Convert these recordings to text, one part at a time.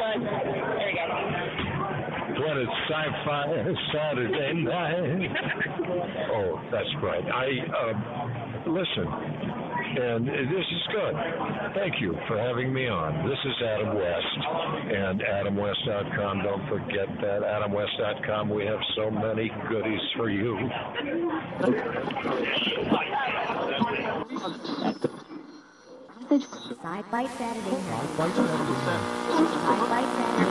On. There go. When it's sci-fi Saturday night. oh, that's right. I uh, listen, and this is good. Thank you for having me on. This is Adam West and AdamWest.com. Don't forget that AdamWest.com. We have so many goodies for you. Sci-Fi Saturday night. Sci-Fi Saturday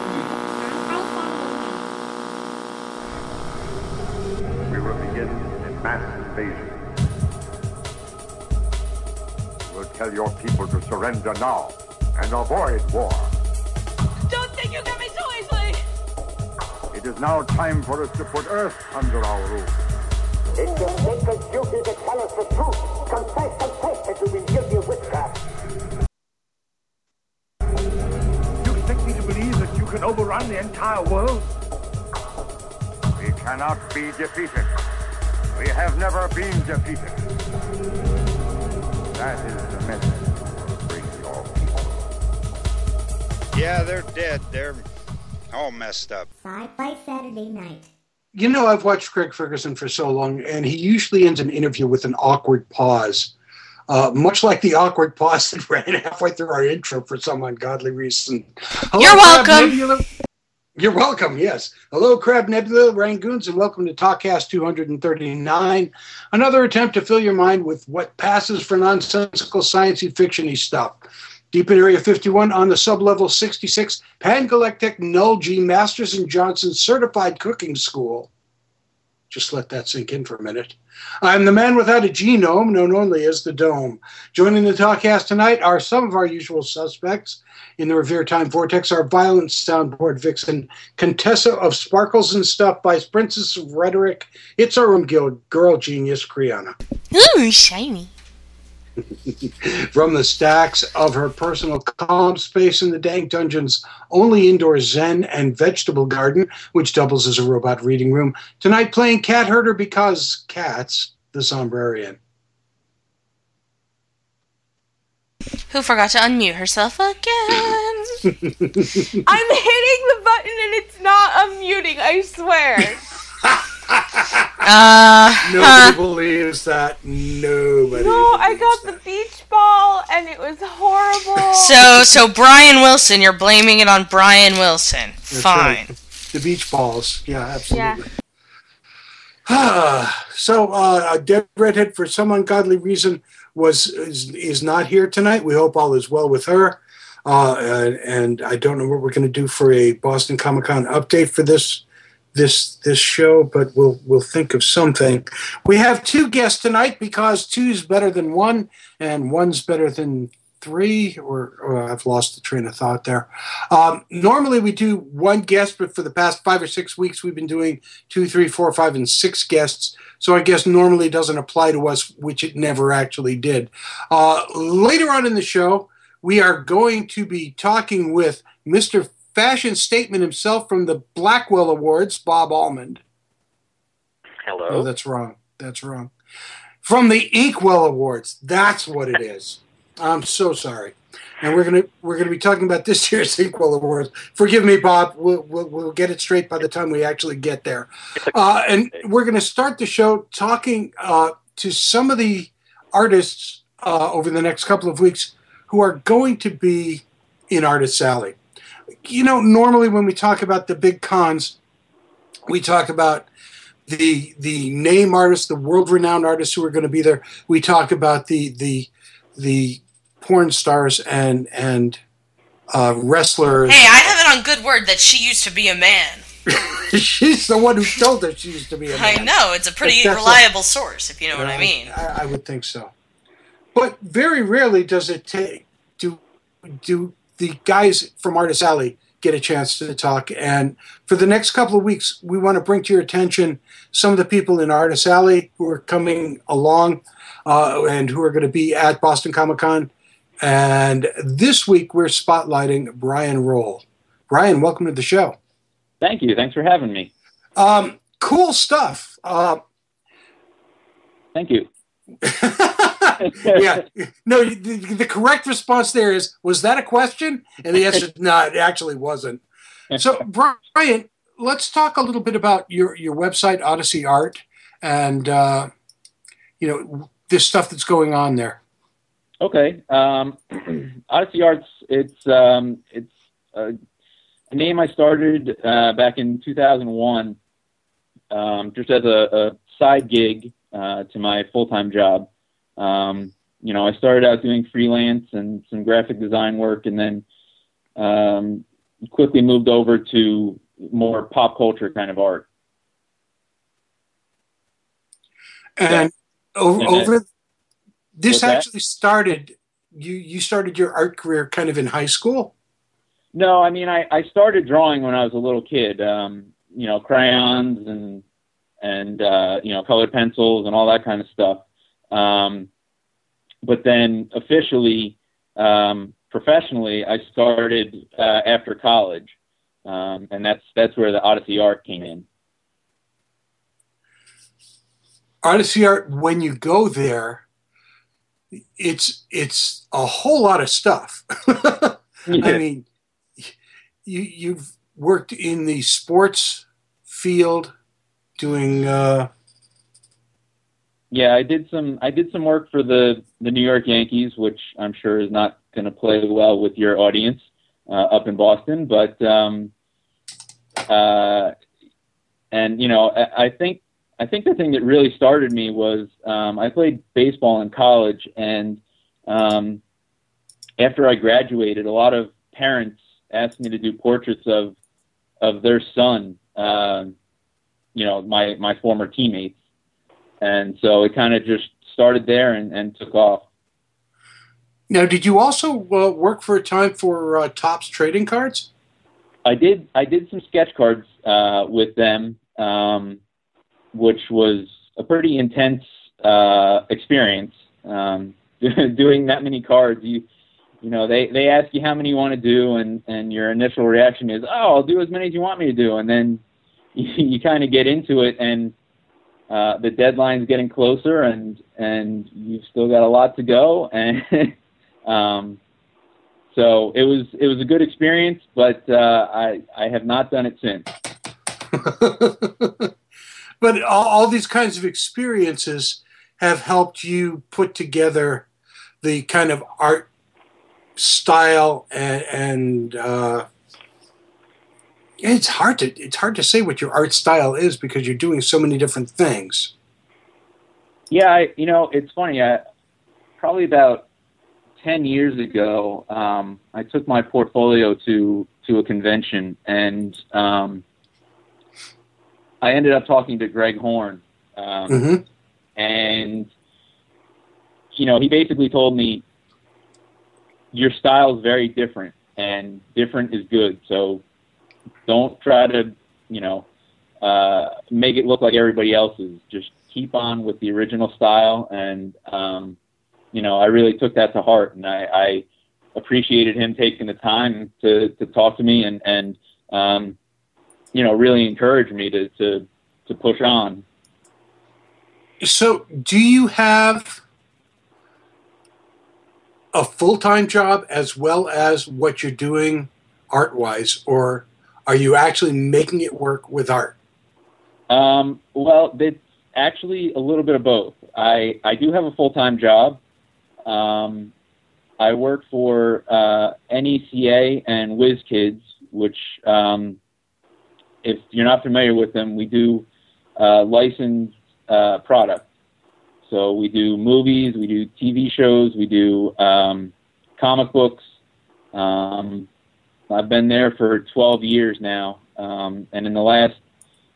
We will begin a mass invasion. We'll tell your people to surrender now and avoid war. Don't think you get me so easily! It is now time for us to put Earth under our rule. It's your sacred duty to tell us the truth. Confess, confess that you've been guilty of witchcraft. You can overrun the entire world? We cannot be defeated. We have never been defeated. That is the message to bring your people. Yeah, they're dead. They're all messed up. Sci-Fi Saturday night. You know, I've watched Craig Ferguson for so long, and he usually ends an interview with an awkward pause, uh, much like the awkward pause that ran halfway through our intro for some ungodly reason. Hello, You're Crab welcome. Nebula. You're welcome, yes. Hello, Crab Nebula, Rangoons, and welcome to Talkcast 239. Another attempt to fill your mind with what passes for nonsensical sciencey fictiony stuff. Deep in Area 51 on the sublevel 66 Pangalactic Null G Masters and Johnson Certified Cooking School. Just let that sink in for a minute. I'm the man without a genome, known only as the Dome. Joining the Talkcast tonight are some of our usual suspects. In the Revere Time Vortex, our violent soundboard vixen, Contessa of Sparkles and Stuff, Vice Princess of Rhetoric, It's Our Room Guild, Girl Genius, Kriana. Ooh, shiny. From the stacks of her personal calm space in the dank dungeon's only indoor zen and vegetable garden, which doubles as a robot reading room, tonight playing cat herder because cats, the Sombrarian. Who forgot to unmute herself again? I'm hitting the button and it's not unmuting, I swear. Uh, Nobody huh. believes that. Nobody. no, I believes got the beach ball and it was horrible. So, so Brian Wilson, you're blaming it on Brian Wilson. That's Fine. right. The beach balls. Yeah, absolutely. Yeah. so, uh, a dead redhead for some ungodly reason was is, is not here tonight. We hope all is well with her. Uh, and, and I don't know what we're going to do for a Boston Comic Con update for this this this show, but we'll we'll think of something. We have two guests tonight because two is better than one, and one's better than three. Or, or I've lost the train of thought there. Um, normally we do one guest, but for the past five or six weeks we've been doing two, three, four, five, and six guests. So I guess normally doesn't apply to us, which it never actually did. Uh, later on in the show, we are going to be talking with Mr. Fashion Statement himself from the Blackwell Awards, Bob Almond. Hello. Oh, that's wrong. That's wrong. From the Inkwell Awards. That's what it is. I'm so sorry. And we're gonna we're gonna be talking about this year's Inkwell Awards. Forgive me, Bob. We'll, we'll, we'll get it straight by the time we actually get there. Uh, and we're gonna start the show talking uh, to some of the artists uh, over the next couple of weeks who are going to be in Artist Alley. You know, normally when we talk about the big cons, we talk about the the name artists, the world renowned artists who are going to be there. We talk about the the the porn stars and and uh, wrestlers. Hey, I have it on good word that she used to be a man. She's the one who told us she used to be a man. I know it's a pretty reliable source, if you know what I mean. I, I would think so. But very rarely does it take do do the guys from Artist Alley get a chance to talk. And for the next couple of weeks, we want to bring to your attention some of the people in Artist Alley who are coming along uh, and who are going to be at Boston Comic Con. And this week, we're spotlighting Brian Roll. Brian, welcome to the show. Thank you. Thanks for having me. Um, cool stuff. Uh, Thank you. yeah. No, the, the correct response there is was that a question? And the answer is no, it actually wasn't. So, Brian, let's talk a little bit about your, your website, Odyssey Art, and, uh, you know, this stuff that's going on there. Okay. Um, Odyssey Arts, it's, um, it's a, name I started uh, back in 2001 um, just as a, a side gig uh, to my full time job. Um, you know, I started out doing freelance and some graphic design work, and then um, quickly moved over to more pop culture kind of art. And over, over this What's that? actually started. You you started your art career kind of in high school. No, I mean, I, I started drawing when I was a little kid. Um, you know, crayons and and uh, you know, colored pencils and all that kind of stuff. Um, but then officially, um, professionally, I started uh, after college, um, and that's that's where the Odyssey Art came in. Odyssey Art. When you go there, it's it's a whole lot of stuff. I mean, you you've worked in the sports field, doing. Uh, Yeah, I did some I did some work for the the New York Yankees, which I'm sure is not going to play well with your audience uh, up in Boston, but um, uh, and you know I, I think I think the thing that really started me was um, I played baseball in college, and um, after I graduated, a lot of parents asked me to do portraits of of their son, um, you know, my my former teammates and so it kind of just started there and, and took off. now, did you also uh, work for a time for uh, Topps Trading Cards? I did I did some sketch cards uh, with them, um, which was a pretty intense uh, experience. Um, doing that many cards, you you know they they ask you how many you want to do, and and your initial reaction is, oh, I'll do as many as you want me to do, and then you, kind of get into it and uh, the deadline's getting closer and and you've still got a lot to go and um, so it was it was a good experience but uh, I I have not done it since. But all, all these kinds of experiences have helped you put together the kind of art style and, and uh, it's hard to it's hard to say what your art style is because you're doing so many different things. yeah I, you know it's funny I probably about 10 years ago um, I took my portfolio to to a convention and um, I ended up talking to Greg Horn um, hmm and you know he basically told me your style is very different and different is good so don't try to you know uh, make it look like everybody else's just keep on with the original style. And um, you know i really took that to heart. And i, I appreciated him taking the time to, to talk to me and and um, you know really encourage me to, to to push on. So, do you have a full time job as well as what you're doing art wise, or are you actually making it work with art? Um, well, it's actually a little bit of both. I, I do have a full time job. Um, I work for uh, NECA and WizKids, which, um, if you're not familiar with them, we do uh, licensed uh. So we do movies, we do TV shows, we do um, comic books. Um, I've been there for 12 years now, um, and in the last,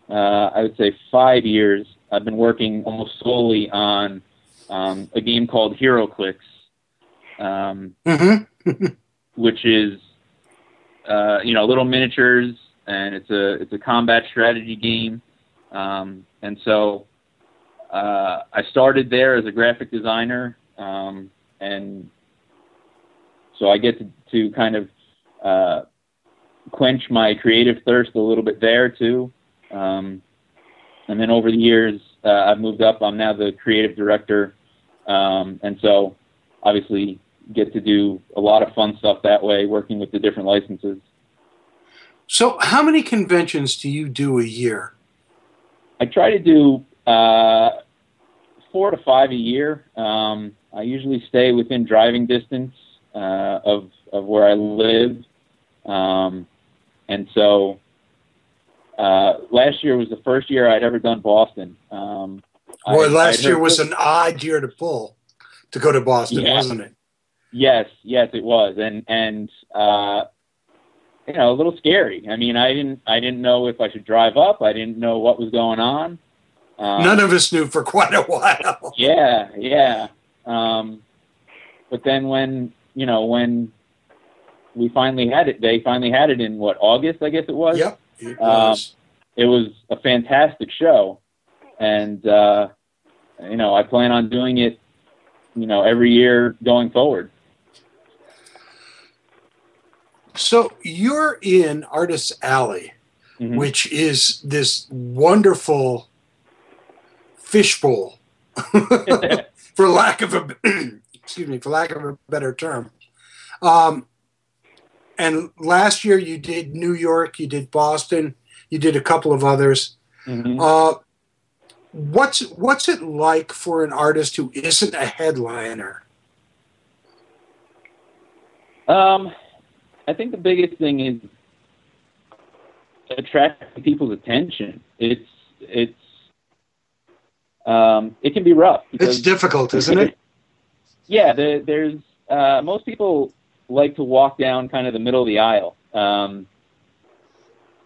uh, I would say, five years, I've been working almost solely on um, a game called HeroClix, um, Mm-hmm. which is, uh, you know, little miniatures, and it's a it's a combat strategy game, um, and so uh, I started there as a graphic designer, um, and so I get to, to kind of uh, quench my creative thirst a little bit there too. Um, and then over the years, uh, I've moved up. I'm now the creative director um, and so obviously get to do a lot of fun stuff that way, working with the different licenses. So, how many conventions do you do a year? I try to do uh, four to five a year. Um, I usually stay within driving distance uh, of of where I live, um, and so uh, last year was the first year I'd ever done Boston. Um, Boy, I- last year was an odd year to pull to go to Boston, Yeah. wasn't it? Yes, yes, it was, and and uh, you know, a little scary. I mean, I didn't I didn't know if I should drive up. I didn't know what was going on. Um, None of us knew for quite a while. Yeah, yeah. Um, but then when you know when we finally had it, they finally had it in what August, I guess it was. Yep, it Um, was. It was a fantastic show, and uh, you know I plan on doing it, you know, every year going forward. So you're in Artist Alley, Mhm. which is this wonderful fishbowl, for lack of a excuse me, for lack of a better term. Um, and last year you did New York, you did Boston, you did a couple of others. Mhm. Uh, what's what's it like for an artist who isn't a headliner? Um, I think the biggest thing is attracting people's attention. It's it's um, it can be rough. It's difficult, isn't it? yeah, there, there's uh, most people like to walk down kind of the middle of the aisle, um,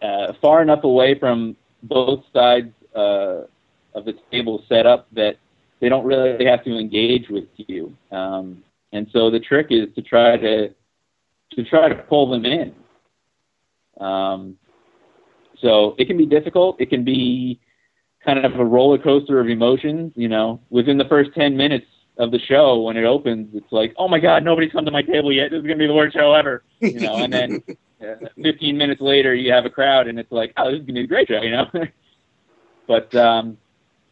uh, far enough away from both sides uh, of the table set up that they don't really have to engage with you. Um, and so the trick is to try to to try to pull them in. Um, so it can be difficult. It can be kind of a roller coaster of emotions. You know, within the first ten minutes of the show, when it opens, it's like, oh my god, nobody's come to my table yet. This is gonna be the worst show ever. You know, and then uh, 15 minutes later, you have a crowd, and it's like, oh, this is gonna be a great show. You know, but um,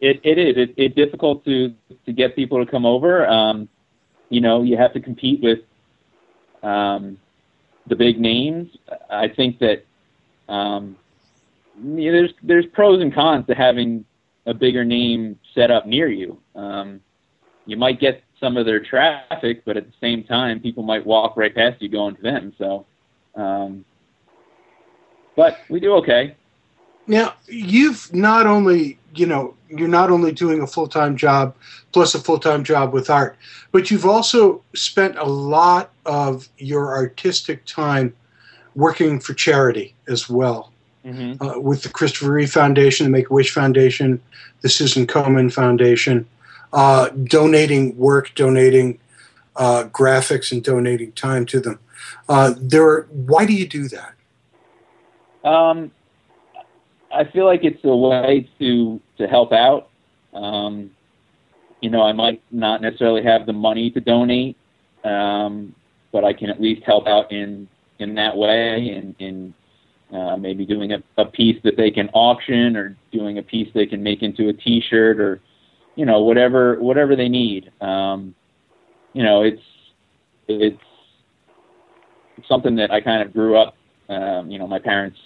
it it is it, it's difficult to to get people to come over. Um, you know, you have to compete with um, the big names. I think that um, you know, there's there's pros and cons to having a bigger name set up near you. Um, you might get some of their traffic, but at the same time, people might walk right past you going to them. So, um, but we do okay. Now, you've not only, you know, you're not only doing a full time job plus a full time job with art, but you've also spent a lot of your artistic time working for charity as well. Mm-hmm. Uh, with the Christopher Reeve Foundation, the Make a Wish Foundation, the Susan Komen Foundation, uh, donating work, donating uh, graphics, and donating time to them. Uh, there, are, why do you do that? Um, I feel like it's a way to to help out. Um, you know, I might not necessarily have the money to donate, um, but I can at least help out in in that way, and in uh, maybe doing a, a piece that they can auction, or doing a piece they can make into a T-shirt, or you know, whatever whatever they need. Um, you know, it's it's something that I kind of grew up. Um, you know, my parents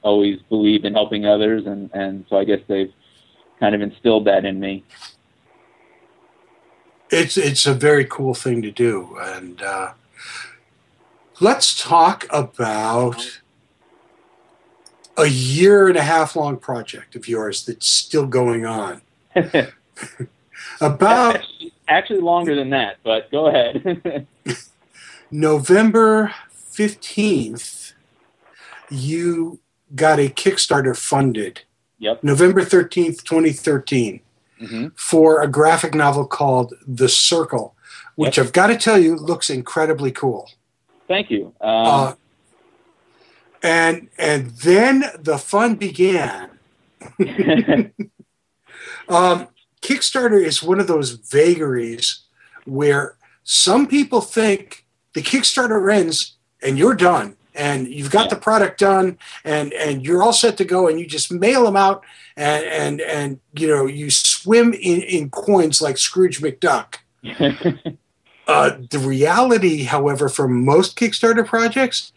always believed in helping others, and and so I guess they've kind of instilled that in me. It's it's a very cool thing to do, and uh, let's talk about a year and a half long project of yours that's still going on. About Actually, longer than that, but go ahead. November fifteenth, you got a Kickstarter funded. Yep. November thirteenth, twenty thirteen. hmm for a graphic novel called The Circle, which I've got to tell you looks incredibly cool. Thank you. Um, Uh, and and then the fun began. Um, Kickstarter is one of those vagaries where some people think the Kickstarter ends and you're done and you've got the product done and and you're all set to go and you just mail them out and and and you know you swim in in coins like Scrooge McDuck. Uh, the reality, however, for most Kickstarter projects,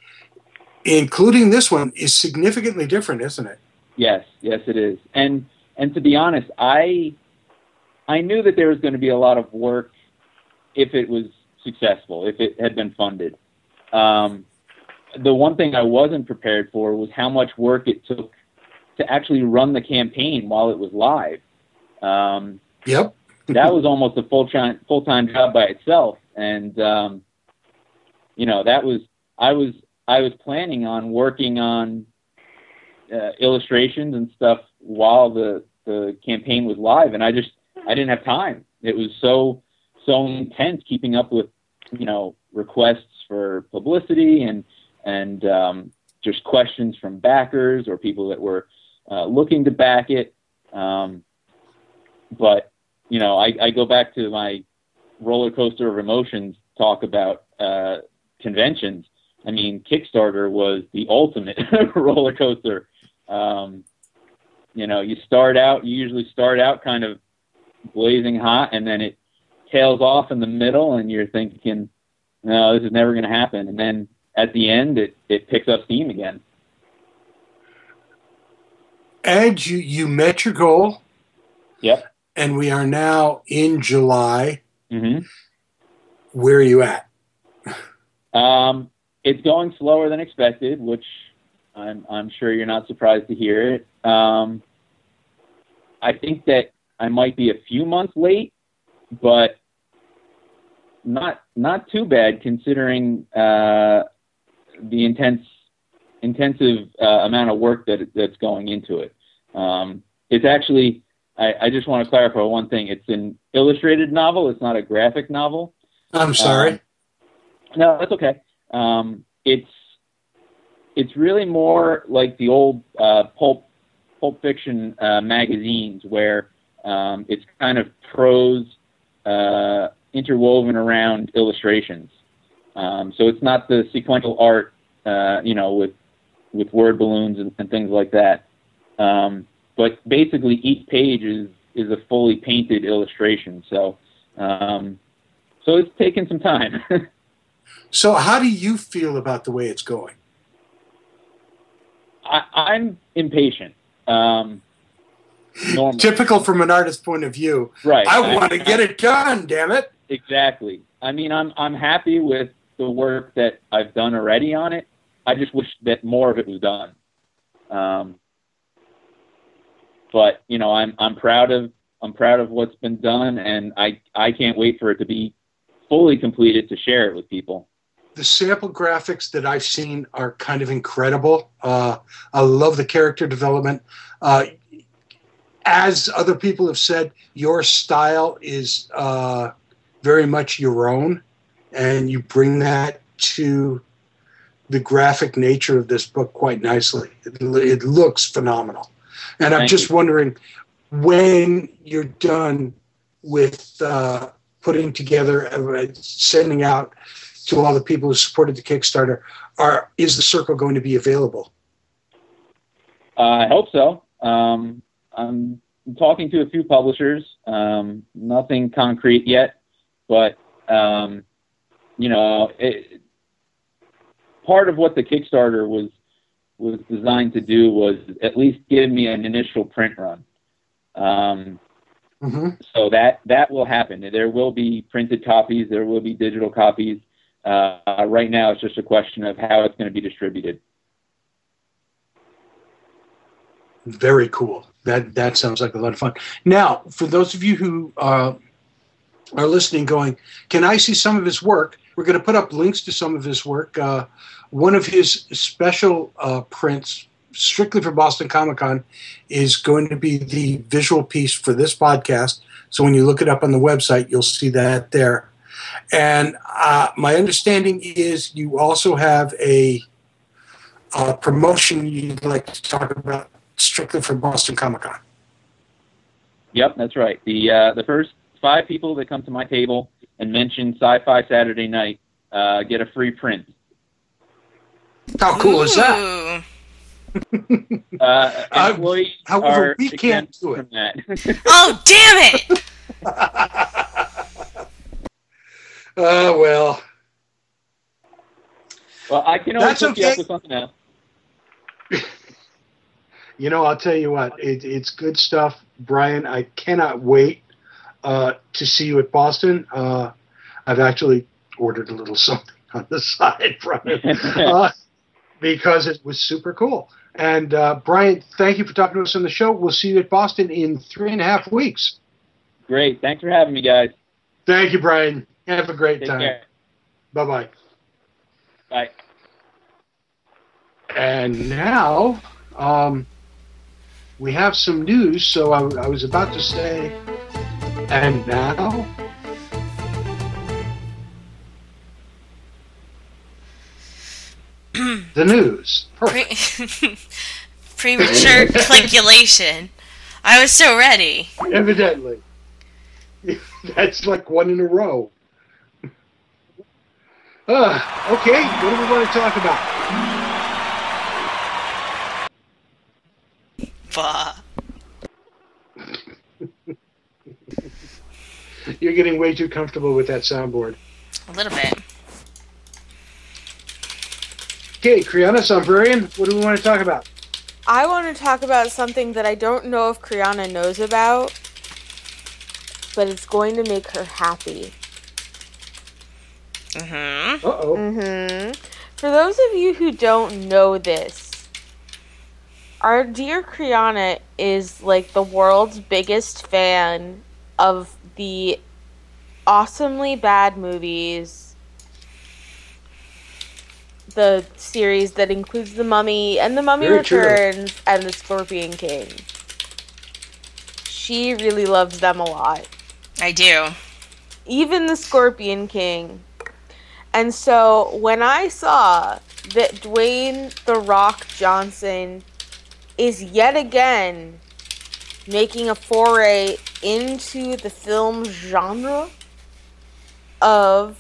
including this one, is significantly different, isn't it? Yes, yes, it is. And and to be honest, I I knew that there was going to be a lot of work if it was successful, if it had been funded. Um, the one thing I wasn't prepared for was how much work it took to actually run the campaign while it was live. Um, Yep. that was almost a full time full time job by itself, and um, you know that was I was I was planning on working on uh, illustrations and stuff while the the campaign was live, and I just I didn't have time. It was so so intense keeping up with you know requests for publicity and and um, just questions from backers or people that were uh, looking to back it. Um, but you know, I, I go back to my roller coaster of emotions talk about uh, conventions. I mean, Kickstarter was the ultimate roller coaster. Um, you know, you start out, you usually start out kind of blazing hot, and then it tails off in the middle, and you're thinking, no, this is never going to happen. And then at the end, it, it picks up steam again. And you, you met your goal, Yep. and we are now in July. hmm Where are you at? Um, it's going slower than expected, which I'm I'm sure you're not surprised to hear it. Um, I think that I might be a few months late, but not not too bad considering uh, the intense intensive uh, amount of work that that's going into it. Um, it's actually I, I just want to clarify one thing. It's an illustrated novel. It's not a graphic novel. I'm sorry. Um, no, that's okay. Um, it's it's really more like the old uh, pulp pulp fiction uh, magazines where um, it's kind of prose uh, interwoven around illustrations. Um, so it's not the sequential art, uh, you know, with with word balloons and, and things like that. Um, but basically, each page is is a fully painted illustration. So um, so it's taken some time. So, how do you feel about the way it's going? I, I'm impatient. Um, normally. Typical from an artist's point of view. Right. I want to get it done, damn it. Exactly. I mean, I'm I'm happy with the work that I've done already on it. I just wish that more of it was done. Um, but you know, I'm I'm proud of I'm proud of what's been done, and I I can't wait for it to be fully completed to share it with people. The sample graphics that I've seen are kind of incredible. Uh, I love the character development. Uh, as other people have said, your style is uh, very much your own, and you bring that to the graphic nature of this book quite nicely. It, it looks phenomenal. And I'm just you. wondering when you're done with uh, putting together, uh, sending out to all the people who supported the Kickstarter, are is the circle going to be available? Uh, I hope so. Um, I'm talking to a few publishers. Um, nothing concrete yet, but um, you know, it, part of what the Kickstarter was was designed to do was at least give me an initial print run. Um, Mm-hmm. so that that will happen. There will be printed copies. There will be digital copies. Uh, right now, it's just a question of how it's going to be distributed. Very cool. That that sounds like a lot of fun. Now, for those of you who uh, are listening, going, can I see some of his work? We're going to put up links to some of his work. Uh, one of his special uh, prints, strictly for Boston Comic Con, is going to be the visual piece for this podcast. So when you look it up on the website, you'll see that there. And uh, my understanding is you also have a, uh promotion you'd like to talk about strictly for Boston Comic Con. Yep, that's right. The uh, the first five people that come to my table and mention Sci-Fi Saturday Night uh, get a free print. How cool is that? Ooh. Uh, employees however, are we can't do it. that. Oh, damn it! Oh well. Well, I can always That's hook you up with something else. You know, I'll tell you what, it, it's good stuff, Brian. I cannot wait uh, to see you at Boston. Uh, I've actually ordered a little something on the side from it uh, because it was super cool. And uh, Brian, thank you for talking to us on the show. We'll see you at Boston in three and a half weeks. Great. Thanks for having me, guys. Thank you, Brian. Have a great Take time. Bye bye. Bye. And now, um, we have some news. So I, I was about to say, and now, the news. Pre- premature cliculation. I was so ready. Evidently, that's like one in a row. Uh, okay, what do we want to talk about? Bah. You're getting way too comfortable with that soundboard. A little bit. Okay, Kriana Sombrarian, what do we want to talk about? I want to talk about something that I don't know if Kriana knows about, but it's going to make her happy. Mm-hmm. Uh oh. Mm-hmm. For those of you who don't know this, our dear Kriana is like the world's biggest fan of the awesomely bad movies. The series that includes The Mummy and The Mummy Very true. Returns and The Scorpion King. She really loves them a lot I do. even the Scorpion King. And so when I saw that Dwayne The Rock Johnson is yet again making a foray into the film genre of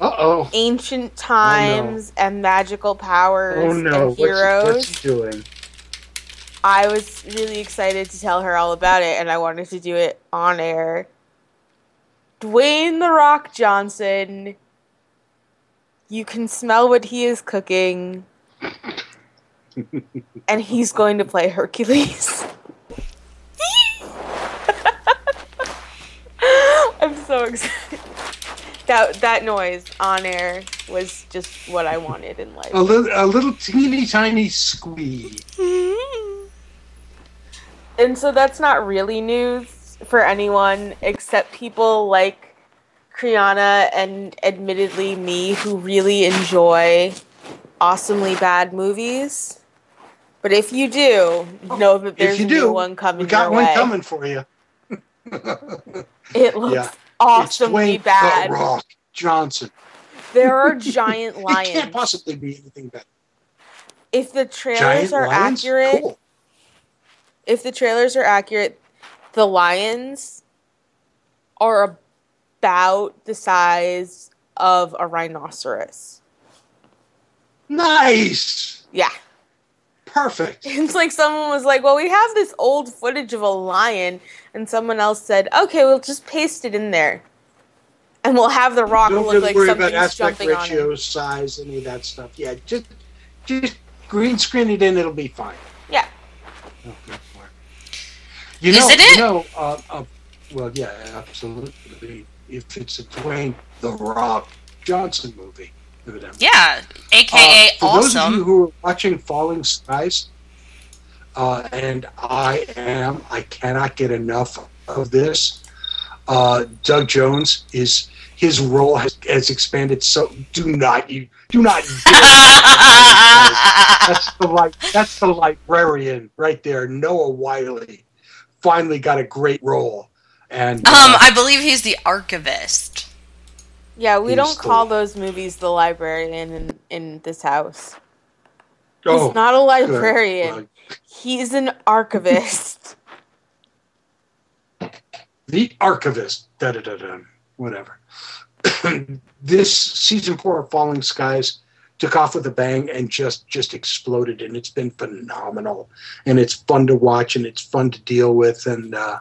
Uh oh. ancient times and magical powers Oh no. and What's, heroes, what's he doing? I was really excited to tell her all about it and I wanted to do it on air. Dwayne The Rock Johnson, you can smell what he is cooking, and he's going to play Hercules. I'm so excited. That that noise on air was just what I wanted in life. A little, a little teeny tiny squeeze. And so that's not really news for anyone except people like Kriana and admittedly me who really enjoy awesomely bad movies. But if you do, know that there's if you do, one coming we got one way. coming for you. It looks Yeah. awesomely it's Dwayne bad. The Rock Johnson. There are giant lions. It can't possibly be anything better. If the trailers Giant are lions? accurate, Cool. if the trailers are accurate, the lions are about the size of a rhinoceros. Nice. Yeah. Perfect. It's like someone was like, "Well, we have this old footage of a lion," and someone else said, "Okay, we'll just paste it in there, and we'll have the rock Don't look really like worry about something's aspect jumping on him." ratio, size, any of that stuff. Yeah, just just green screen it in. It'll be fine. Yeah. You Is know, it you it? know, uh, uh, well, yeah, absolutely. If it's a Dwayne the Rock Johnson movie, Yeah, aka Uh, for those of you who are watching Falling Skies, uh, and I am, I cannot get enough of this. Uh, Doug Jones is his role has, has expanded. So do not you do not. that's the like that's the librarian right there. Noah Wyle finally got a great role, and um, uh, I believe he's the archivist. Yeah, we don't the- call those movies the librarian in in this house. oh, He's not a librarian. Well, He's an archivist. the archivist. Da da da da whatever. This season four of falling skies took off with a bang and just just exploded and it's been phenomenal. And it's fun to watch and it's fun to deal with and uh,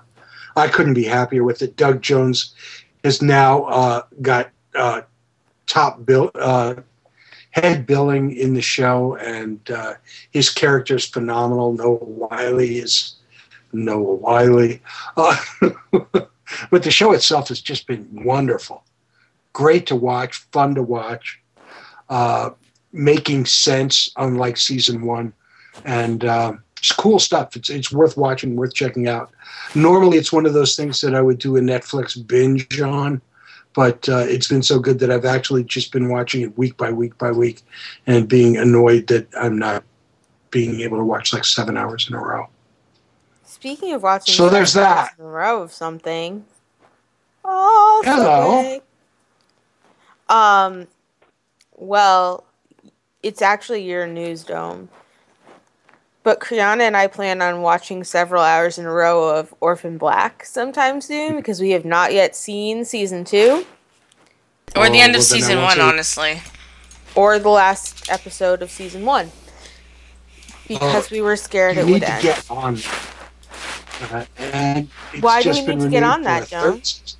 i couldn't be happier with it. Doug jones has now uh, got uh, top bill uh, head billing in the show, and uh, his character is phenomenal. Noah Wyle is Noah Wyle, uh, but the show itself has just been wonderful, great to watch, fun to watch, uh, making sense, unlike season one, and uh, it's cool stuff. It's it's worth watching, worth checking out. Normally, it's one of those things that I would do a Netflix binge on but uh, it's been so good that I've actually just been watching it week by week by week and being annoyed that I'm not being able to watch like seven hours in a row. Speaking of watching, So there's that. in a row of something. Oh, Hello. Um, well, it's actually your news dome. But Kriana and I plan on watching several hours in a row of Orphan Black sometime soon because we have not yet seen season two Or the Oh, end of well, season one, say- honestly. or the last episode of season one because we were scared it would end. get on. Uh, and Why do just we need to get on that, for a John? third season.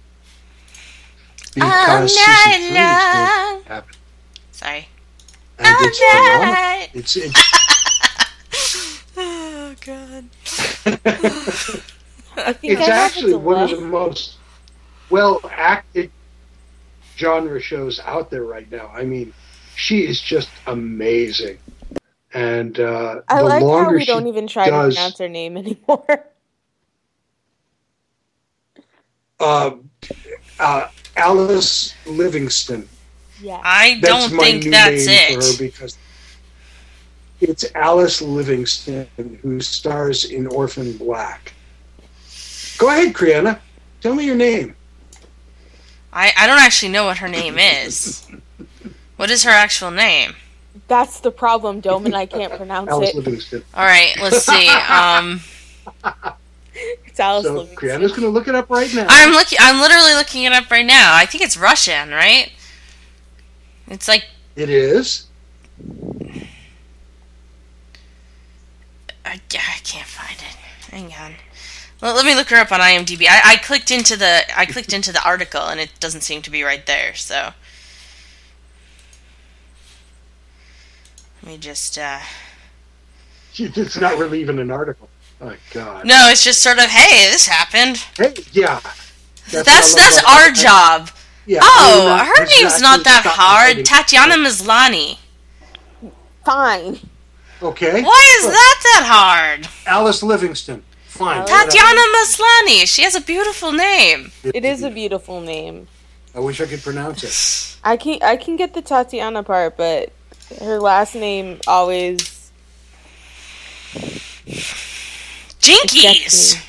Because season three is going to happen. Sorry. And it's phenomenal. Alright. It's, it's Oh god. I think it's I actually one of the most well acted genre shows out there right now. I mean, she is just amazing. And uh, I the like how longer we she don't even try does, to pronounce her name anymore. uh, uh, Alice Livingston. yeah. I That's don't my think new that's name for her it. because it's Alice Livingston who stars in Orphan Black. Go ahead, Kriana. Tell me your name. I, I don't actually know what her name is. What is her actual name? That's the problem, Dome, and I can't pronounce Alice it. Livingston. All right, let's see. Um, It's Alice So Livingston. Kriana's going to look it up right now. I'm looking. I'm literally looking it up right now. I think it's Russian, right? It's like It is. I, I can't find it. Hang on. Well, let me look her up on IMDb. I, I clicked into the I clicked into the article and it doesn't seem to be right there. So let me just. uh It's not really even an article. Oh God. No, it's just sort of hey, this happened. Hey, yeah. That's what I that's, love our it. job. Yeah, oh, we're not her name's exactly not that hard. Tatiana Maslany. Fine. Okay. Why is that that hard? Alice Livingston. Fine. Alice- Tatiana Maslany. She has a beautiful name. It is a beautiful name. I wish I could pronounce it. I can I can get the Tatiana part, but her last name always Jinkies.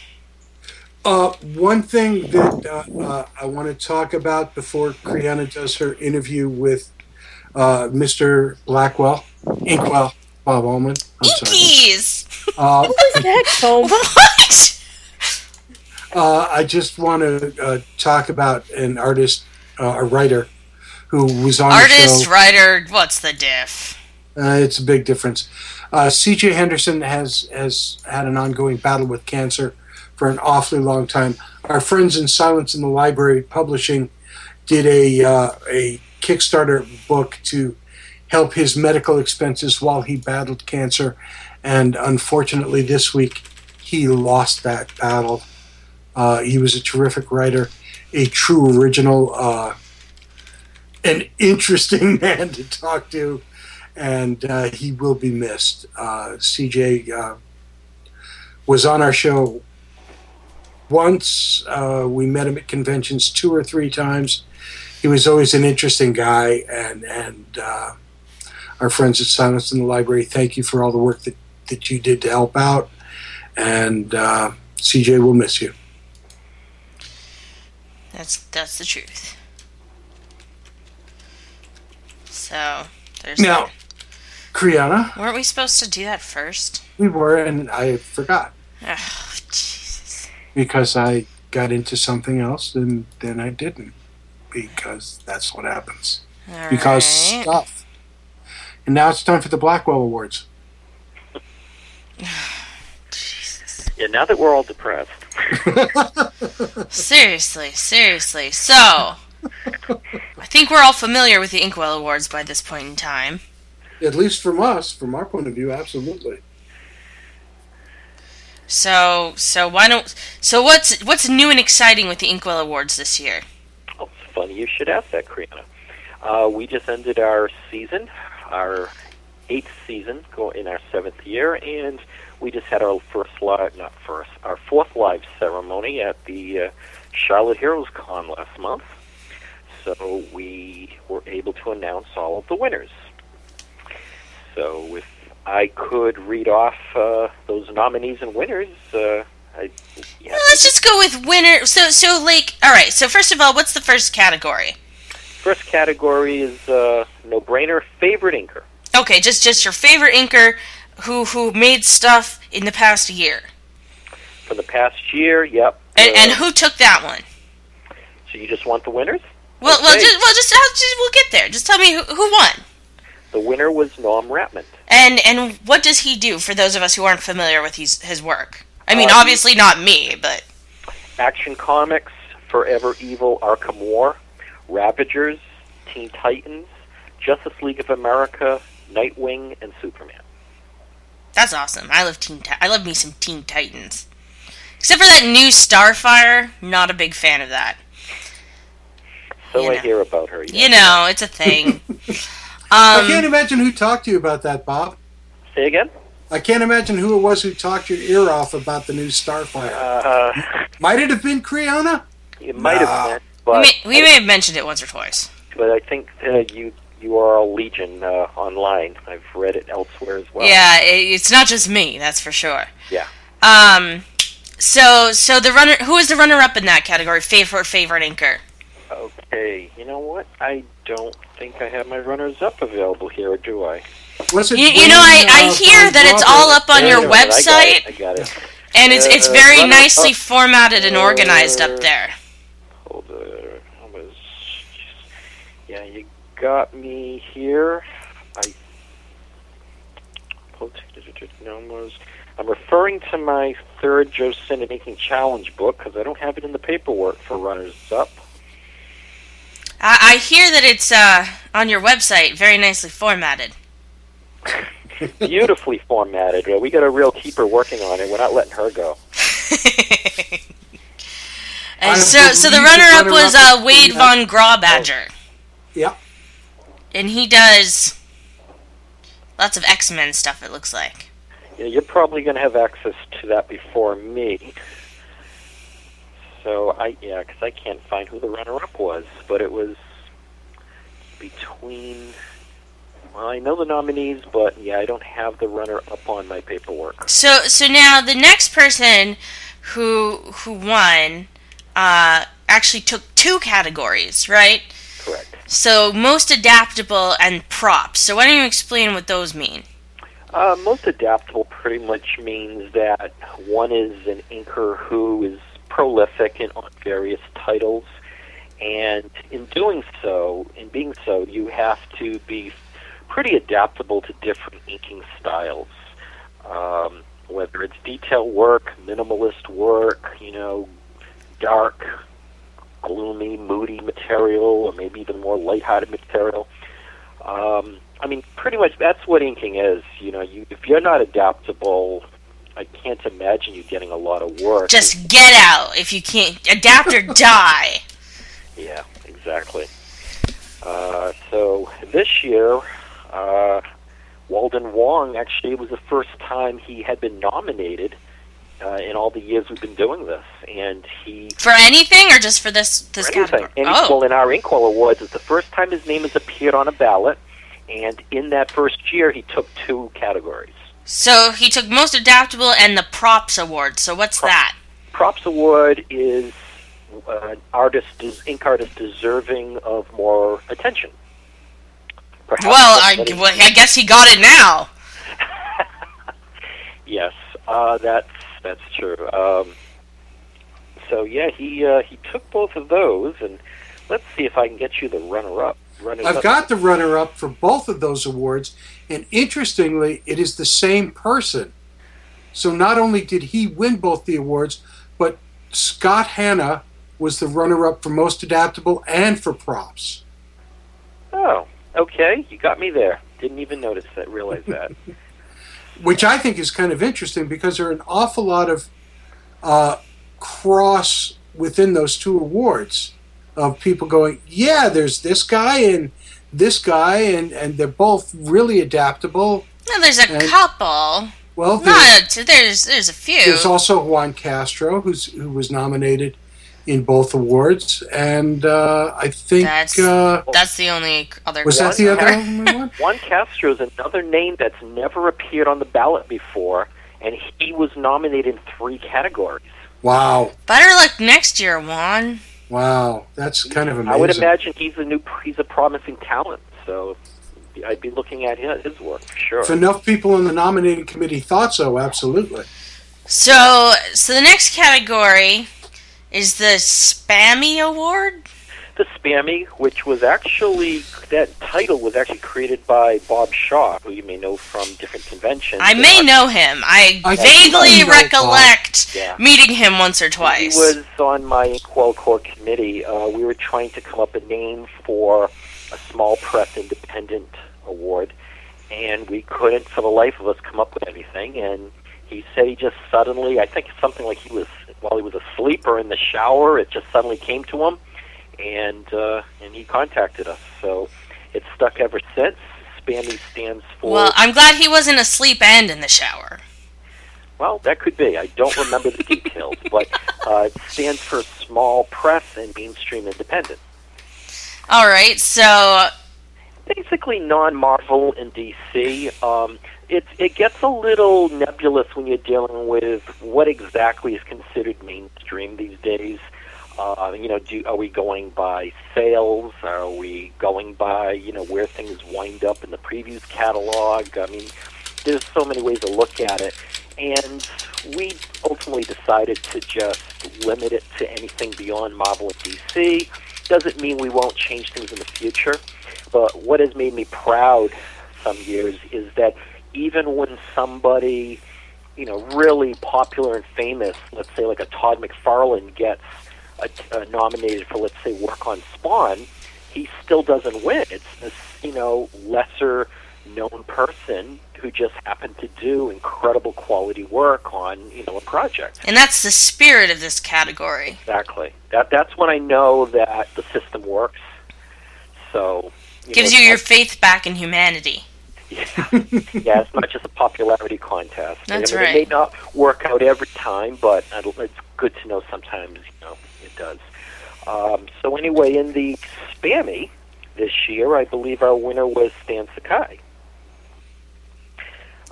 Uh, one thing that uh, uh, I want to talk about before Kriana does her interview with uh, Mr. Blackwell, Inkwell, Bob Ullman. I'm sorry. Jinkies. Uh, heck, Dome. What? uh, I just want to uh, talk about an artist, uh, a writer, who was on the Artist, writer. What's the diff? Uh, it's a big difference. Uh, C.J. Henderson has has had an ongoing battle with cancer for an awfully long time. Our friends in Silence in the Library Publishing did a uh, a Kickstarter book to help his medical expenses while he battled cancer, and unfortunately, this week he lost that battle. Uh, he was a terrific writer, a true original, uh, an interesting man to talk to and uh, he will be missed. Uh, CJ uh, was on our show once. Uh, we met him at conventions two or three times. He was always an interesting guy, and and our friends at Silence in the Library, thank you for all the work that, that you did to help out. And uh, CJ will miss you. That's that's the truth. So there's Now, Kriana, Weren't we supposed to do that first? we were, and I forgot Oh, Jesus. because I got into something else, and then I didn't because that's what happens. All because right. stuff. And now it's time for the Blackwell Awards. Jesus. Yeah, now that we're all depressed. Seriously, seriously. So, I think we're all familiar with the Inkwell Awards by this point in time. At least from us, from our point of view, absolutely. So, so why don't? So what's what's new and exciting with the Inkwell Awards this year? Oh, it's funny you should ask that, Kriana. Uh, we just ended our season, our eighth season, go in our seventh year, and we just had our first live, not first, our fourth live ceremony at the uh, Charlotte Heroes Con last month. So we were able to announce all of the winners. So if I could read off uh, those nominees and winners, uh, I, yeah, Well, let's just go with winner. So, so like, all right. So first of all, what's the first category? First category is uh, no-brainer favorite inker. Okay, just just your favorite inker who who made stuff in the past year, For the past year, yep. and, Uh, and who took that one? So you just want the winners? Well, well, just, well, just, just we'll get there. Just tell me who, who won, The winner was Norm Rapmund. and and what does he do for those of us who aren't familiar with his his work? I mean, he- obviously not me, but Action Comics, Forever Evil, Arkham War, Ravagers, Teen Titans, Justice League of America, Nightwing, and Superman. that's awesome. I love Teen. Ti- I love me some Teen Titans. Except for that new Starfire, not a big fan of that. So You I know. hear about her. You know, it's a thing. I um, can't imagine who talked to you about that, Bob. Say again? I can't imagine who it was who talked your ear off about the new Starfire. Uh, Might it have been Kriana? it might Nah. have been, we, may, we may have mentioned it once or twice. but I think uh, you you are a legion uh, online. I've read it elsewhere as well. yeah, it, it's not just me, that's for sure. Yeah. Um, so so the runner, who is the runner-up in that category? Favorite favorite inker. Okay. You know what? I don't think I have my runners-up available here, do I? Was it You, you know, I, I uh, hear Van that it's all up on Wait your minute, I got website, it, I got it. and it's it's Uh, very runner-up. nicely formatted and organized Uh, up there. On. I was, yeah, you got me here. I numbers. I'm referring to my third Joe making Challenge book because I don't have it in the paperwork for runners up. I, I hear that it's uh, on your website, very nicely formatted. Beautifully formatted. We got a real keeper working on it. We're not letting her go. And so, so the believe the runner-up was runner-up uh, Wade von Grawbadger, Yep. and he does lots of X-Men stuff. It looks like. Yeah, you're probably going to have access to that before me. So I yeah, because I can't find who the runner-up was, but it was between. Well, I know the nominees, but yeah, I don't have the runner-up on my paperwork. So, so now the next person who who won uh, actually took two categories, right? Correct. So most adaptable and props. So why don't you explain what those mean? Uh, most adaptable pretty much means that one is an inker who is prolific in on various titles, and in doing so, in being so, you have to be pretty adaptable to different inking styles. Um, whether it's detail work, minimalist work, you know, dark, gloomy, moody material, or maybe even more lighthearted material. Um, I mean, pretty much that's what inking is. You know, you if you're not adaptable, I can't imagine you getting a lot of work. Just get out if you can't adapt or die. Yeah, exactly. Uh, so this year, uh, Walden Wong actually was the first time he had been nominated uh, in all the years we've been doing this, and he For anything or just for this this anything. category? And oh, well, in our Inkwell Awards, it's the first time his name has appeared on a ballot, and in that first year, he took two categories. so he took most adaptable and the props award. So what's that? Props Award is uh, an artist, des- ink artist deserving of more attention. Perhaps Well, I, well, I guess he got it now. Yes, uh, that's that's true. Um, so yeah, he uh, he took both of those, and let's see if I can get you the runner-up. Runners I've up. got the runner up for both of those awards, and interestingly, it is the same person. So not only did he win both the awards, but Scott Hanna was the runner-up for most adaptable and for props. Oh, okay. You got me there. Didn't even notice that. Realize that. which I think is kind of interesting because there are an awful lot of uh, cross within those two awards of people going, yeah, there's this guy and this guy, and, and they're both really adaptable. No, there's a And- couple. Well, there's, Not there's there's a few. there's also Juan Castro, who's who was nominated in both awards, and uh, I think That's uh, that's the only other. was that the other one? Juan Castro is another name that's never appeared on the ballot before, and he was nominated in three categories. Wow, Better luck next year, Juan. wow, that's kind of amazing. I would imagine he's a new, he's a promising talent. So I'd be looking at his, his work for sure. If enough people on the nominating committee thought so, absolutely. So so the next category is the Spammy Award. the Spammy, which was actually that title was actually created by Bob Shaw, who you may know from different conventions. I may know him. I, I vaguely recollect Yeah. meeting him once or twice. He was on my Inkwell Core committee. Uh, we were trying to come up a name for a small press independent award, and we couldn't, for the life of us, come up with anything. And he said he just suddenly, I think something like he was while he was asleep or in the shower, it just suddenly came to him, and uh, and he contacted us. So it's stuck ever since. Spammy stands for well, I'm glad he wasn't asleep and in the shower. Well, that could be. I don't remember the details, but uh, it stands for Small Press and Mainstream Independent. All right, so Basically, non-Marvel in DC. Um, it it gets a little nebulous when you're dealing with what exactly is considered mainstream these days. Uh, you know, do, are we going by sales? Are we going by you know where things wind up in the previews catalog? I mean, there's so many ways to look at it, and we ultimately decided to just limit it to anything beyond Marvel and DC. Doesn't mean we won't change things in the future, but what has made me proud some years is that even when somebody, you know, really popular and famous, let's say like a Todd McFarlane gets uh, uh, nominated for, let's say, work on Spawn, he still doesn't win. It's this, you know, lesser known person who just happened to do incredible quality work on, you know, a project. and that's the spirit of this category. Exactly. That that's when I know that the system works. So you Gives know, you your faith back in humanity. Yeah, it's not just a popularity contest. That's I mean, right. It may not work out every time, but it's good to know sometimes. You know, it does. Um, so anyway, in the Spammy this year, I believe our winner was Stan Sakai.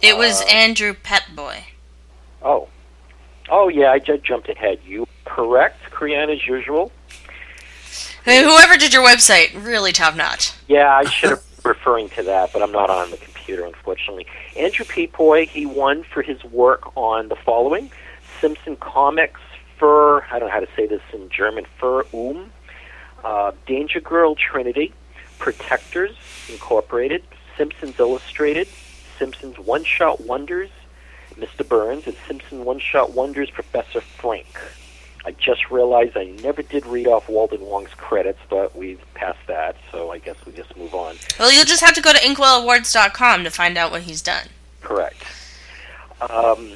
It was Uh, Andrew Pepoy. Oh, oh yeah, I just jumped ahead. You correct, Krian, as usual. Whoever did your website, really top notch. Yeah, I should have referring to that, but I'm not on the computer, unfortunately. Andrew Pepoy, he won for his work on the following Simpson Comics Fur, I don't know how to say this in German, Fur Um, uh, Danger Girl Trinity, Protectors Incorporated, Simpsons Illustrated, Simpsons One Shot Wonders, Mr. Burns, and Simpson One Shot Wonders Professor Frank. I just realized I never did read off Walden Wong's credits, but we've passed that, so I guess we just move on. Well, you'll just have to go to inkwellawards.com to find out what he's done. Correct. Um,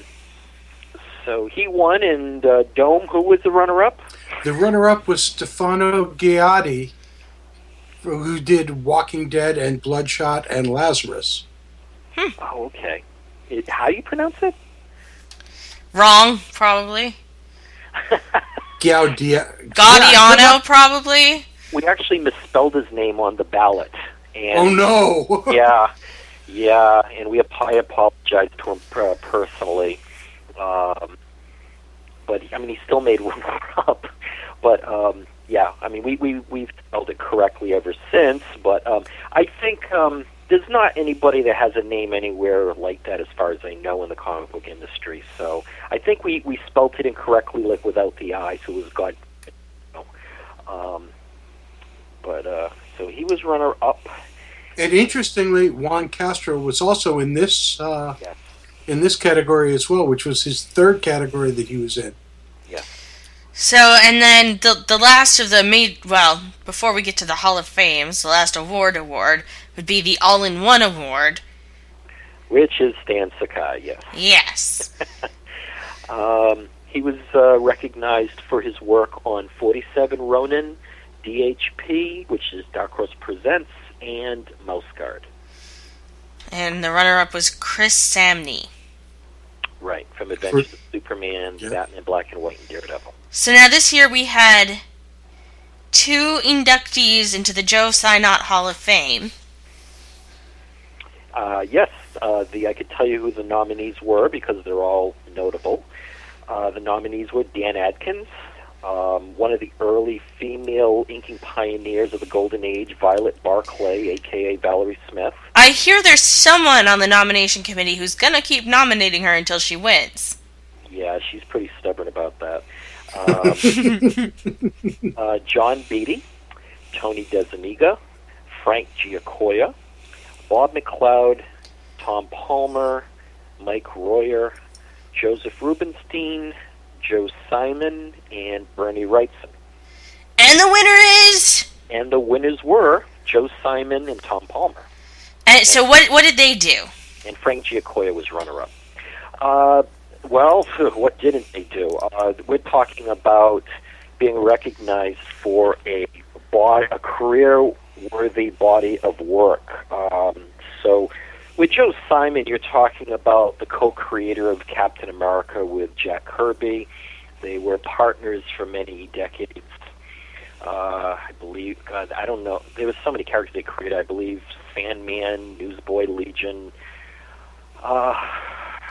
so he won, and uh, Dome, who was the runner-up? The runner-up was Stefano Ghiatti, who did Walking Dead and Bloodshot and Lazarus. Oh, okay. It, how do you pronounce it? Wrong, probably. Gaudia. Gaudiano, probably. We actually misspelled his name on the ballot. And Oh no! yeah, yeah, and we ap- I apologize to him uh, personally. Um, but I mean, he still made one up. But um, yeah, I mean, we we we've spelled it correctly ever since. But um, I think um, there's not anybody that has a name anywhere like that, as far as I know, in the comic book industry. So I think we we spelled it incorrectly, like without the I, so it was God. Um, but uh, so he was runner up. And interestingly, Juan Castro was also in this uh, in this category as well, which was his third category that he was in. So, and then the the last of the made well before we get to the Hall of Fames, the last award award would be the All in One Award. Which is Stan Sakai, yes. Yes. Um, he was uh, recognized for his work on 47 Ronin, DHP, which is Dark Horse Presents, and Mouse Guard. and the runner up was Chris Samnee. Right, from Adventures of Superman, Batman Black and White, and Daredevil. So now this year we had two inductees into the Joe Sinnott Hall of Fame. Uh, yes, uh, the I could tell you who the nominees were because they're all notable. Uh, the nominees were Dan Adkins, um, one of the early female inking pioneers of the Golden Age, Violet Barclay, aka Valerie Smith. I hear there's someone on the nomination committee who's gonna keep nominating her until she wins. Yeah, she's pretty stubborn about that. Um, uh, John Beatty, Tony DeZuniga, Frank Giacoya, Bob McLeod, Tom Palmer, Mike Royer, Joseph Rubinstein, Joe Simon, and Bernie Wrightson. And the winner is. And the winners were Joe Simon and Tom Palmer. And so what? What did they do? and Frank Giacoya was runner-up. Uh, well, what didn't they do? Uh, we're talking about being recognized for a bod- a career-worthy body of work. Um, so, with Joe Simon, you're talking about the co-creator of Captain America with Jack Kirby. They were partners for many decades. Uh, I believe, God, I don't know. There was so many characters they created. I believe Sandman, Newsboy Legion. Uh,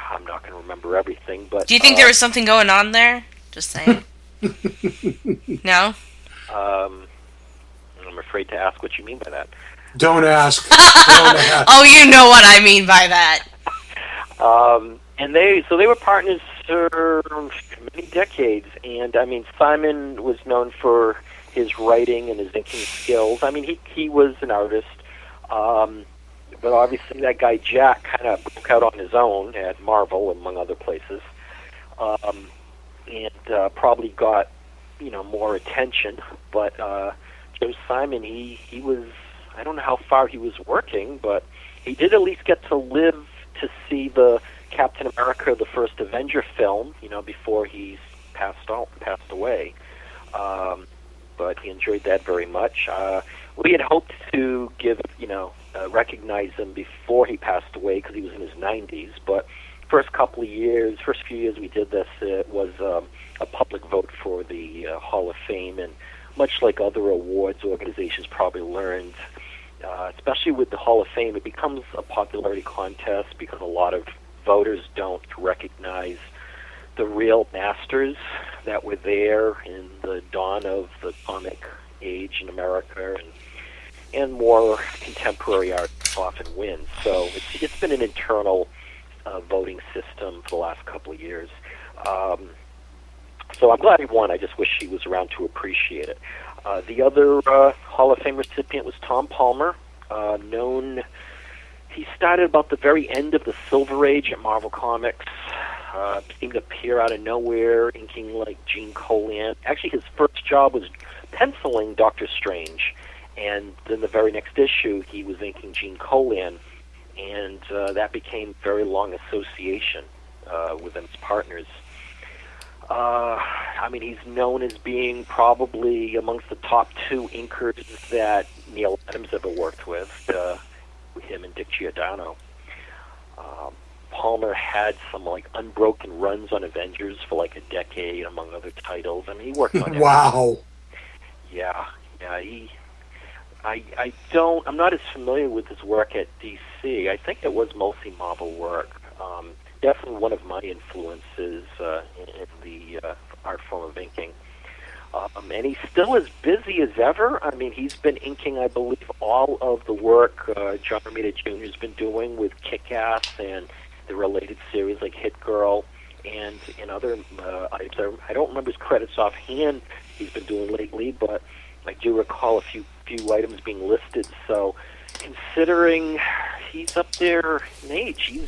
I'm not going to remember everything, but Do you think uh, there was something going on there? Just saying. no. Um, I'm afraid to ask what you mean by that. Don't ask. Don't ask. Oh, you know what I mean by that. Um, and they so they were partners for many decades. And I mean, Simon was known for his writing and his inking skills. I mean, he he was an artist. Um, but obviously, that guy Jack kind of broke out on his own at Marvel, among other places, um, and uh, probably got you know more attention. But uh, Joe Simon, he he was I don't know how far he was working, but he did at least get to live to see the Captain America: The First Avenger film, you know, before he's passed on, passed away. Um, but he enjoyed that very much. Uh, we had hoped to give, you know, uh, recognize him before he passed away because he was in his 90s. But first couple of years, first few years we did this, it was um, a public vote for the uh, Hall of Fame, and much like other awards organizations probably learned, uh, especially with the Hall of Fame, it becomes a popularity contest because a lot of voters don't recognize the real masters that were there in the dawn of the comic age in America, and and more contemporary art often wins. So it's it's been an internal uh, voting system for the last couple of years. Um, so I'm glad he won. I just wish he was around to appreciate it. Uh, the other uh, Hall of Fame recipient was Tom Palmer, uh, known. He started about the very end of the Silver Age at Marvel Comics. Uh, seemed to appear out of nowhere, inking like Gene Colan. Actually, his first job was penciling Doctor Strange, and then the very next issue, he was inking Gene Colan, and uh, that became very long association uh, with his partners. Uh, I mean, he's known as being probably amongst the top two inkers that Neal Adams ever worked with, uh, him and Dick Giordano. Um, Palmer had some like unbroken runs on Avengers for like a decade, among other titles. I mean, he worked on wow. yeah, yeah. He, I, I don't. I'm not as familiar with his work at DC. I think it was mostly Marvel work. Um, definitely one of my influences uh, in, the uh, art form of inking. Um, and he's still as busy as ever. I mean, he's been inking, I believe, all of the work uh, John Romita Jr. has been doing with Kick-Ass and the related series like Hit Girl and in other uh, items. I don't remember his credits offhand he's been doing lately, but I do recall a few few items being listed. So, considering he's up there in age, he's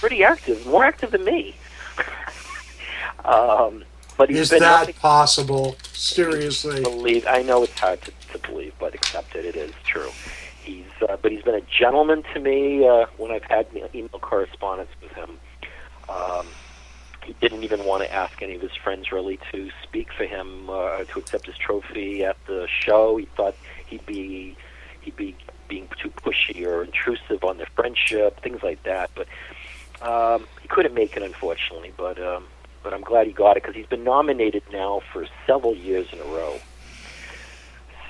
pretty active, more active than me. um, but he's Is been that nothing- possible? Seriously. believe. I know it's hard to, to believe, but accept it. It is true. He's, uh, but he's been a gentleman to me uh, when I've had email correspondence with him. Um, he didn't even want to ask any of his friends really to speak for him uh, to accept his trophy at the show. He thought he'd be he'd be being too pushy or intrusive on their friendship, things like that. But um, he couldn't make it, unfortunately. But um, but I'm glad he got it because he's been nominated now for several years in a row.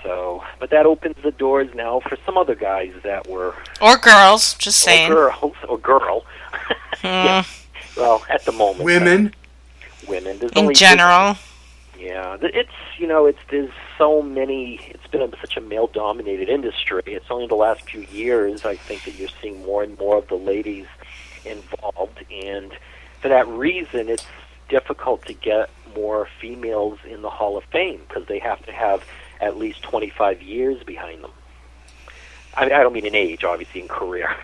So, but that opens the doors now for some other guys that were Or girls, just saying. or girls or girl. Hmm. Well, at the moment, Women. women. There's In only general. yeah, it's you know it's there's so many. It's been a, such a male-dominated industry. It's only in the last few years I think that you're seeing more and more of the ladies involved, and for that reason, it's difficult to get more females in the Hall of Fame because they have to have at least 25 years behind them. I, I don't mean in age, obviously in career.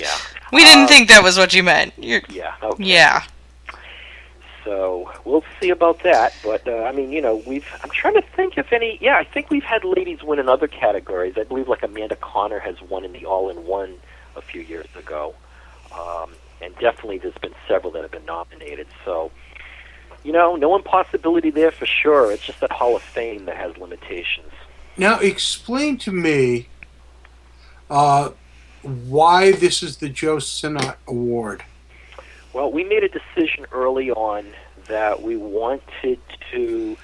yeah. We didn't Uh, think that was what you meant. You're, Yeah. Okay. yeah. So we'll see about that. But uh, I mean, you know, we've. I'm trying to think if any. Yeah, I think we've had ladies win in other categories. I believe like Amanda Conner has won in the All-in-One a few years ago, um, and definitely there's been several that have been nominated. So, you know, no impossibility there for sure. It's just that Hall of Fame that has limitations. Now, explain to me uh, why this is the Joe Sinnott Award. Well, we made a decision early on that we wanted to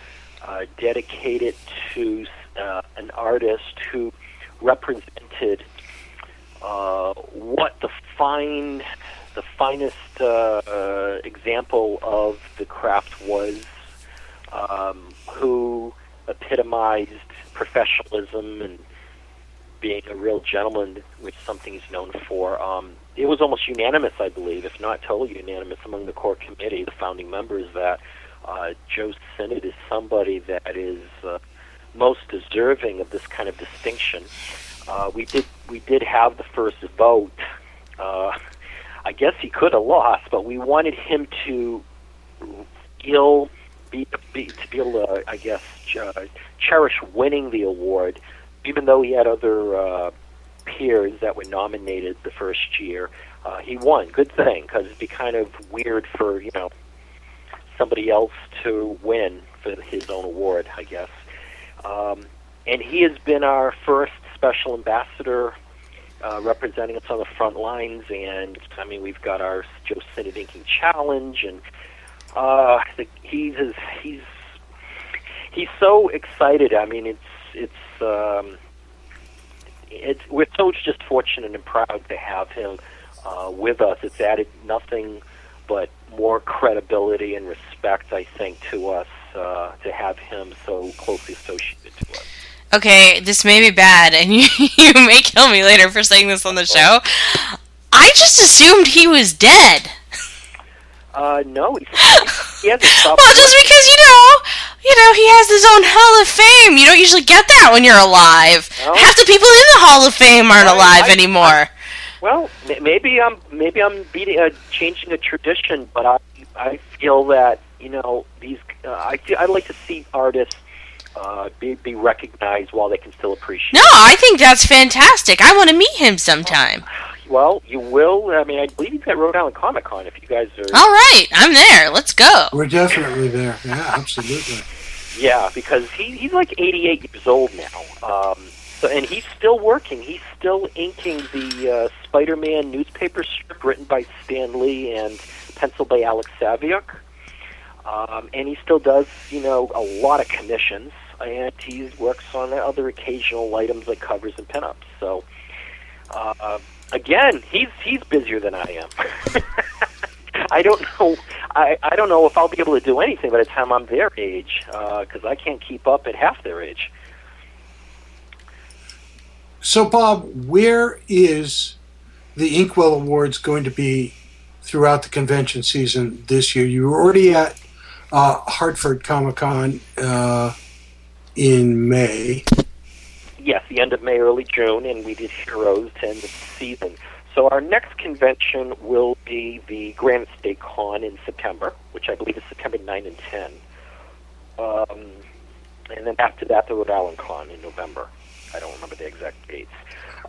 uh, dedicate it to uh, an artist who represented uh, what the fine, the finest uh, uh, example of the craft was, um, who epitomized professionalism and being a real gentleman, which something he's known for. Um, it was almost unanimous, I believe, if not totally unanimous among the core committee, the founding members, that uh, Joe Sinnott is somebody that is uh, most deserving of this kind of distinction. Uh, we did we did have the first vote. Uh, I guess he could have lost, but we wanted him to feel be, be to be able to, I guess, uh, cherish winning the award, even though he had other uh, peers that were nominated the first year. Uh, he won. Good thing, because it'd be kind of weird for you know somebody else to win for his own award, I guess. Um, and he has been our first special ambassador uh, representing us on the front lines. And I mean, we've got our Joe Sinnott Inking Challenge, and uh, the, he's he's he's so excited. I mean, it's it's um, it's we're so just fortunate and proud to have him uh, with us. It's added nothing but more credibility and respect, I think, to us uh, to have him so closely associated to us. Okay, this may be bad, and you, you may kill me later for saying this on the show. I just assumed he was dead. Uh, no, he, he hasn't stopped. Well, just because you know, you know, he has his own Hall of Fame. You don't usually get that when you're alive. No. Half the people in the Hall of Fame aren't Right, alive I- anymore. Well, maybe I'm maybe I'm beating, uh, changing a tradition, but I I feel that you know these uh, I I like to see artists uh, be be recognized while they can still appreciate. no, I think that's fantastic. I want to meet him sometime. Well, you will. I mean, I believe he's at Rhode Island Comic Con. If you guys are, All right, I'm there. Let's go. We're definitely there. Yeah, absolutely. yeah, because he he's like 88 years old now. Um, so and he's still working. He's still inking the uh, Spider-Man newspaper strip written by Stan Lee and penciled by Alex Saviuk. Um, and he still does, you know, a lot of commissions, and he works on other occasional items like covers and pinups. So, uh, again, he's he's busier than I am. I don't know. I, I don't know if I'll be able to do anything by the time I'm their age, because I can't keep up at half their age. So, Bob, where is the Inkwell Awards going to be throughout the convention season this year? You were already at uh, Hartford Comic Con uh, in May. Yes, the end of May, early June, and we did Heroes to end the season. So our next convention will be the Granite State Con in September, which I believe is September 9 and 10. Um, and then after that, the Rhode Island Con in November. I don't remember the exact dates.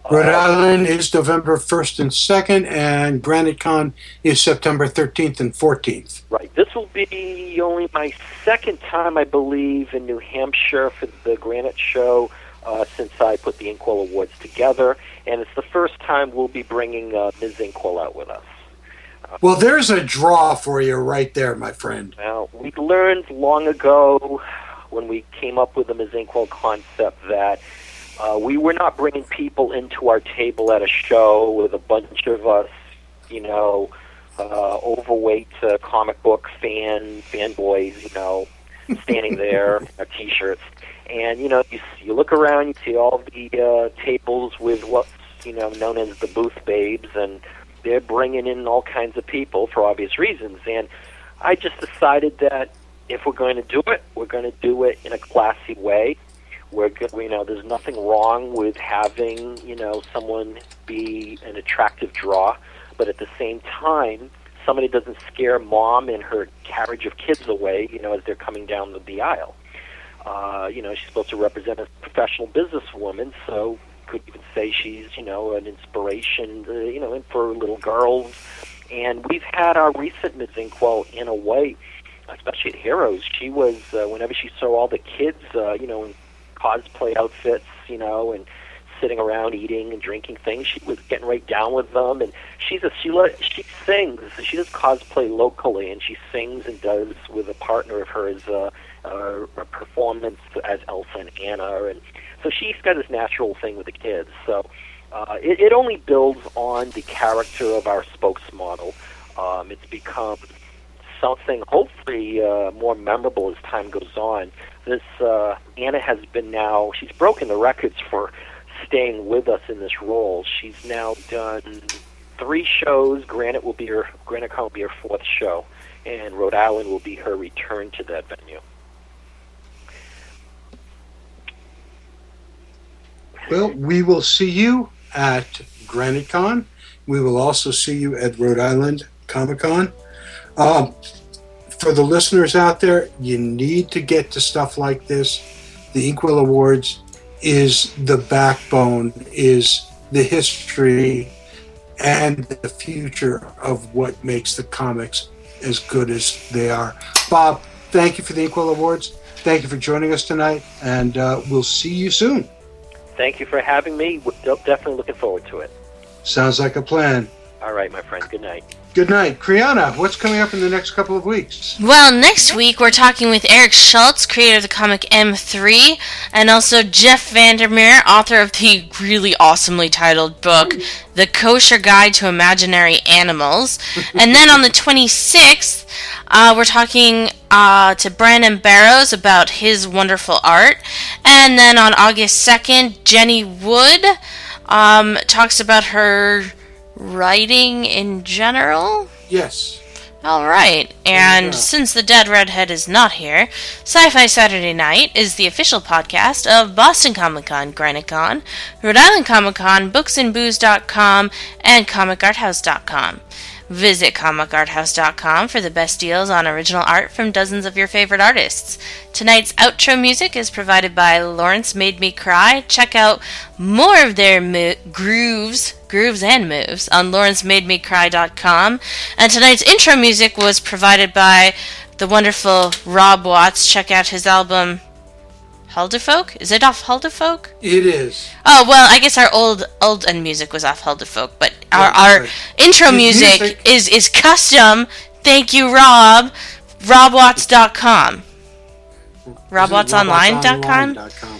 Rhode Uh, Island is November 1st and 2nd, and Granite Con is September 13th and 14th. Right. This will be only my second time, I believe, in New Hampshire for the Granite Show uh, since I put the Inkwell Awards together, and it's the first time we'll be bringing uh, Ms. Inkwell out with us. Well, there's a draw for you right there, my friend. Now, we learned long ago when we came up with the Ms. Inkwell concept that uh, we were not bringing people into our table at a show with a bunch of us, you know, uh, overweight uh, comic book fan fanboys, you know, standing there, our t-shirts, and you know, you you look around, you see all the uh, tables with what's you know known as the booth babes, and they're bringing in all kinds of people for obvious reasons, and I just decided that if we're going to do it, we're going to do it in a classy way. We're good, you know, there's nothing wrong with having you know someone be an attractive draw, but at the same time, somebody doesn't scare mom and her carriage of kids away, you know, as they're coming down the, the aisle. Uh, you know, she's supposed to represent a professional businesswoman, so could even say she's, you know, an inspiration, uh, you know, for little girls. And we've had our recent Ms. Inkwell in a way, especially at Heroes. She was, uh, whenever she saw all the kids, uh, you know, in cosplay outfits, you know, and sitting around eating and drinking things, she was getting right down with them. And she's a she le- she sings. She does cosplay locally, and she sings and does with a partner of hers uh, uh, a performance as Elsa and Anna, and so she's got this natural thing with the kids. So uh, it, it only builds on the character of our spokesmodel. Um, it's become something hopefully uh, more memorable as time goes on. This uh, Anna has been now she's broken the records for staying with us in this role. She's now done three shows. Granite will be her Granite Con will be her fourth show, and Rhode Island will be her return to that venue. Well, we will see you at Granite Con. We will also see you at Rhode Island Comic Con. Um, for the listeners out there, you need to get to stuff like this. The Inkwell Awards is the backbone, is the history, and the future of what makes the comics as good as they are. Bob, thank you for the Inkwell Awards. Thank you for joining us tonight, and uh, we'll see you soon. Thank you for having me. We're definitely looking forward to it. Sounds like a plan. All right, my friend. Good night. Good night. Kriana, what's coming up in the next couple of weeks? Well, next week we're talking with Eric Schultz, creator of the comic M3, and also Jeff Vandermeer, author of the really awesomely titled book, The Kosher Guide to Imaginary Animals. and then on the 26th, uh, we're talking uh, to Brandon Barrows about his wonderful art. And then on August 2nd, Jenny Wood um, talks about her writing in general. Yes. All right, and since the dead redhead is not here, Sci-Fi Saturday Night is the official podcast of Boston Comic Con, Granite Con, Rhode Island Comic Con, BooksandBooze.com, and ComicArthouse.com. Visit ComicArthouse.com for the best deals on original art from dozens of your favorite artists. Tonight's outro music is provided by Lawrence Made Me Cry. Check out more of their mo- grooves, grooves and moves on lawrencemademecry.com. And tonight's intro music was provided by the wonderful Rob Watts. Check out his album Hulderfolk? Is it off Hulderfolk? It is. Oh well, I guess our old old end music was off Hulderfolk, but our, Yeah, our right. intro music, music- is is custom. Thank you, Rob. RobWatts.com. RobWattsOnline.com.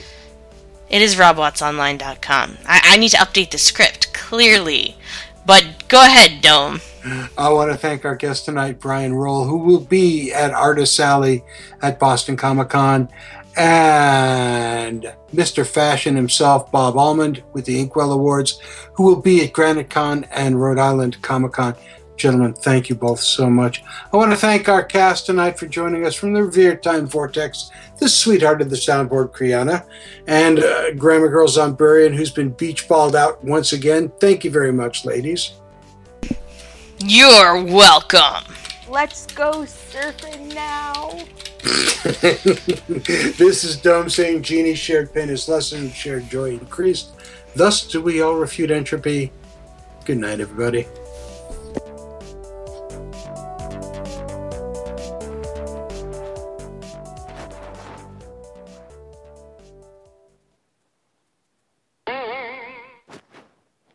It is RobWattsOnline.com. I, I need to update the script clearly, but go ahead, Dome. I want to thank our guest tonight, Brian Roll, who will be at Artist Alley at Boston Comic Con, and Mr. Fashion himself, Bob Almond, with the Inkwell Awards, who will be at Granite Con and Rhode Island Comic Con. Gentlemen, thank you both so much. I want to thank our cast tonight for joining us from the Revere time vortex, the sweetheart of the soundboard, Kriana, and uh, Grammar Girl Zomburian, who's been beach balled out once again. Thank you very much, ladies. You're welcome. Let's go surfing now. this is Dome saying Genie shared pain is lessened, shared joy increased. Thus do we all refute entropy. Good night, everybody.